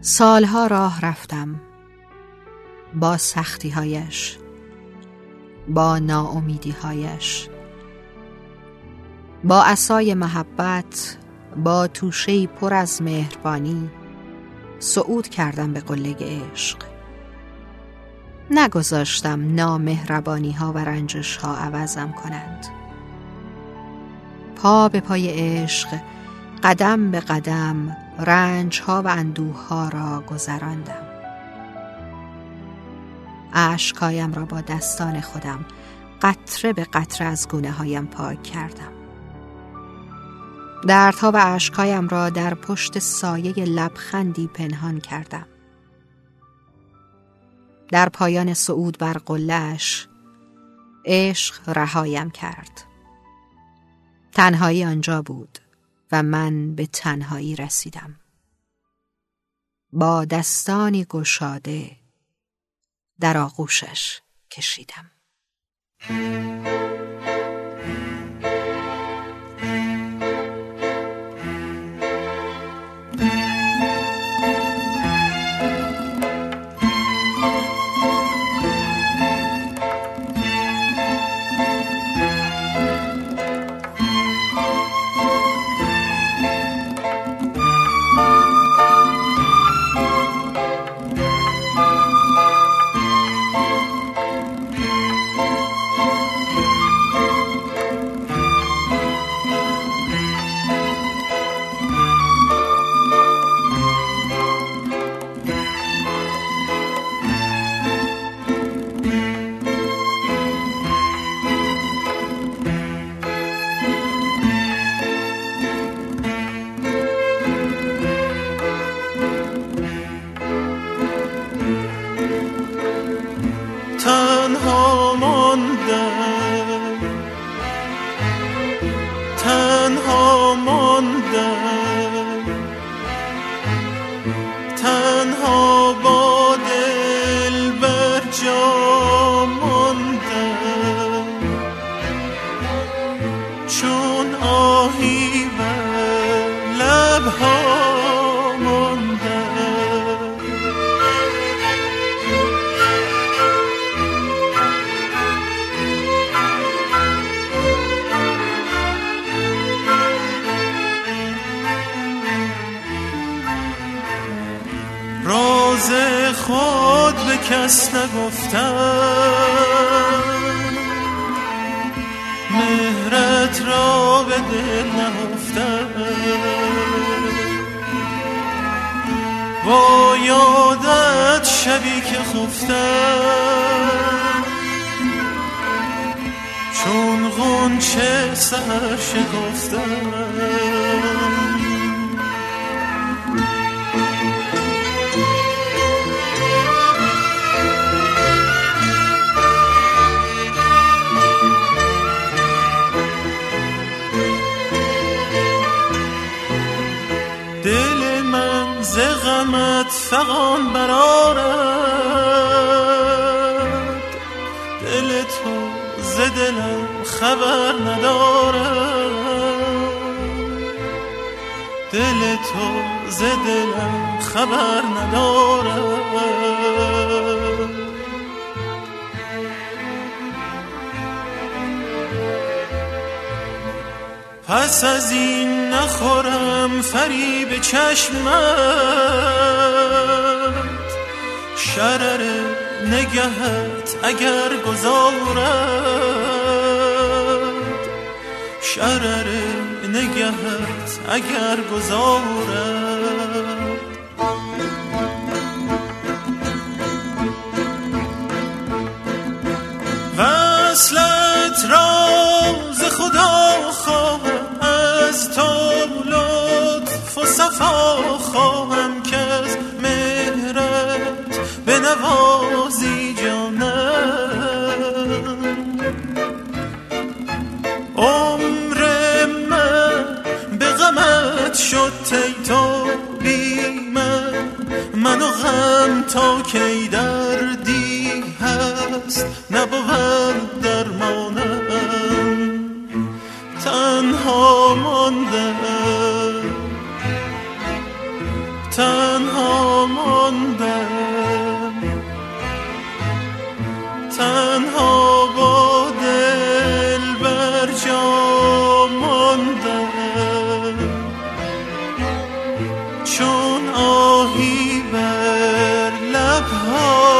سالها راه رفتم. با سختی هایش با ناامیدی هایش با اسای محبت با توشه پر از مهربانی صعود کردم به قله عشق. نگذاشتم نامهربانی ها و رنجش ها عوضم کنند پا به پای عشق قدم به قدم رنج ها و اندوه ها را گذراندم. اشکایم را با دستان خودم قطره به قطره از گونه هایم پاک کردم. دردها و اشکایم را در پشت سایه لبخندی پنهان کردم. در پایان صعود بر قلش عشق رهایم کرد. تنهایی آنجا بود. و من به تنهایی رسیدم. با دستانی گشاده در آغوشش کشیدم. rejoice. خود به کس نگفتم. مهرت را به دل نهفتم. با یادت شبی که خفتم. چون غنچه سر شکفتم. غمت فغان برارد دل تو ز دلم خبر ندارد. دل تو ز دلم خبر ندارد. پس از این نخورم فریب چشمت. شرر نگهت اگر گذارد. شرر نگهت اگر گذارد. صفا خواهم که از مهرت به نوازی جانم. عمر من به غمت شد تیتا من منو غم تا کی دردی هست نبود درمانم. تنها ماندم تنها ماندم. تنها با دل بر جا ماندم. چون آهی بر لبها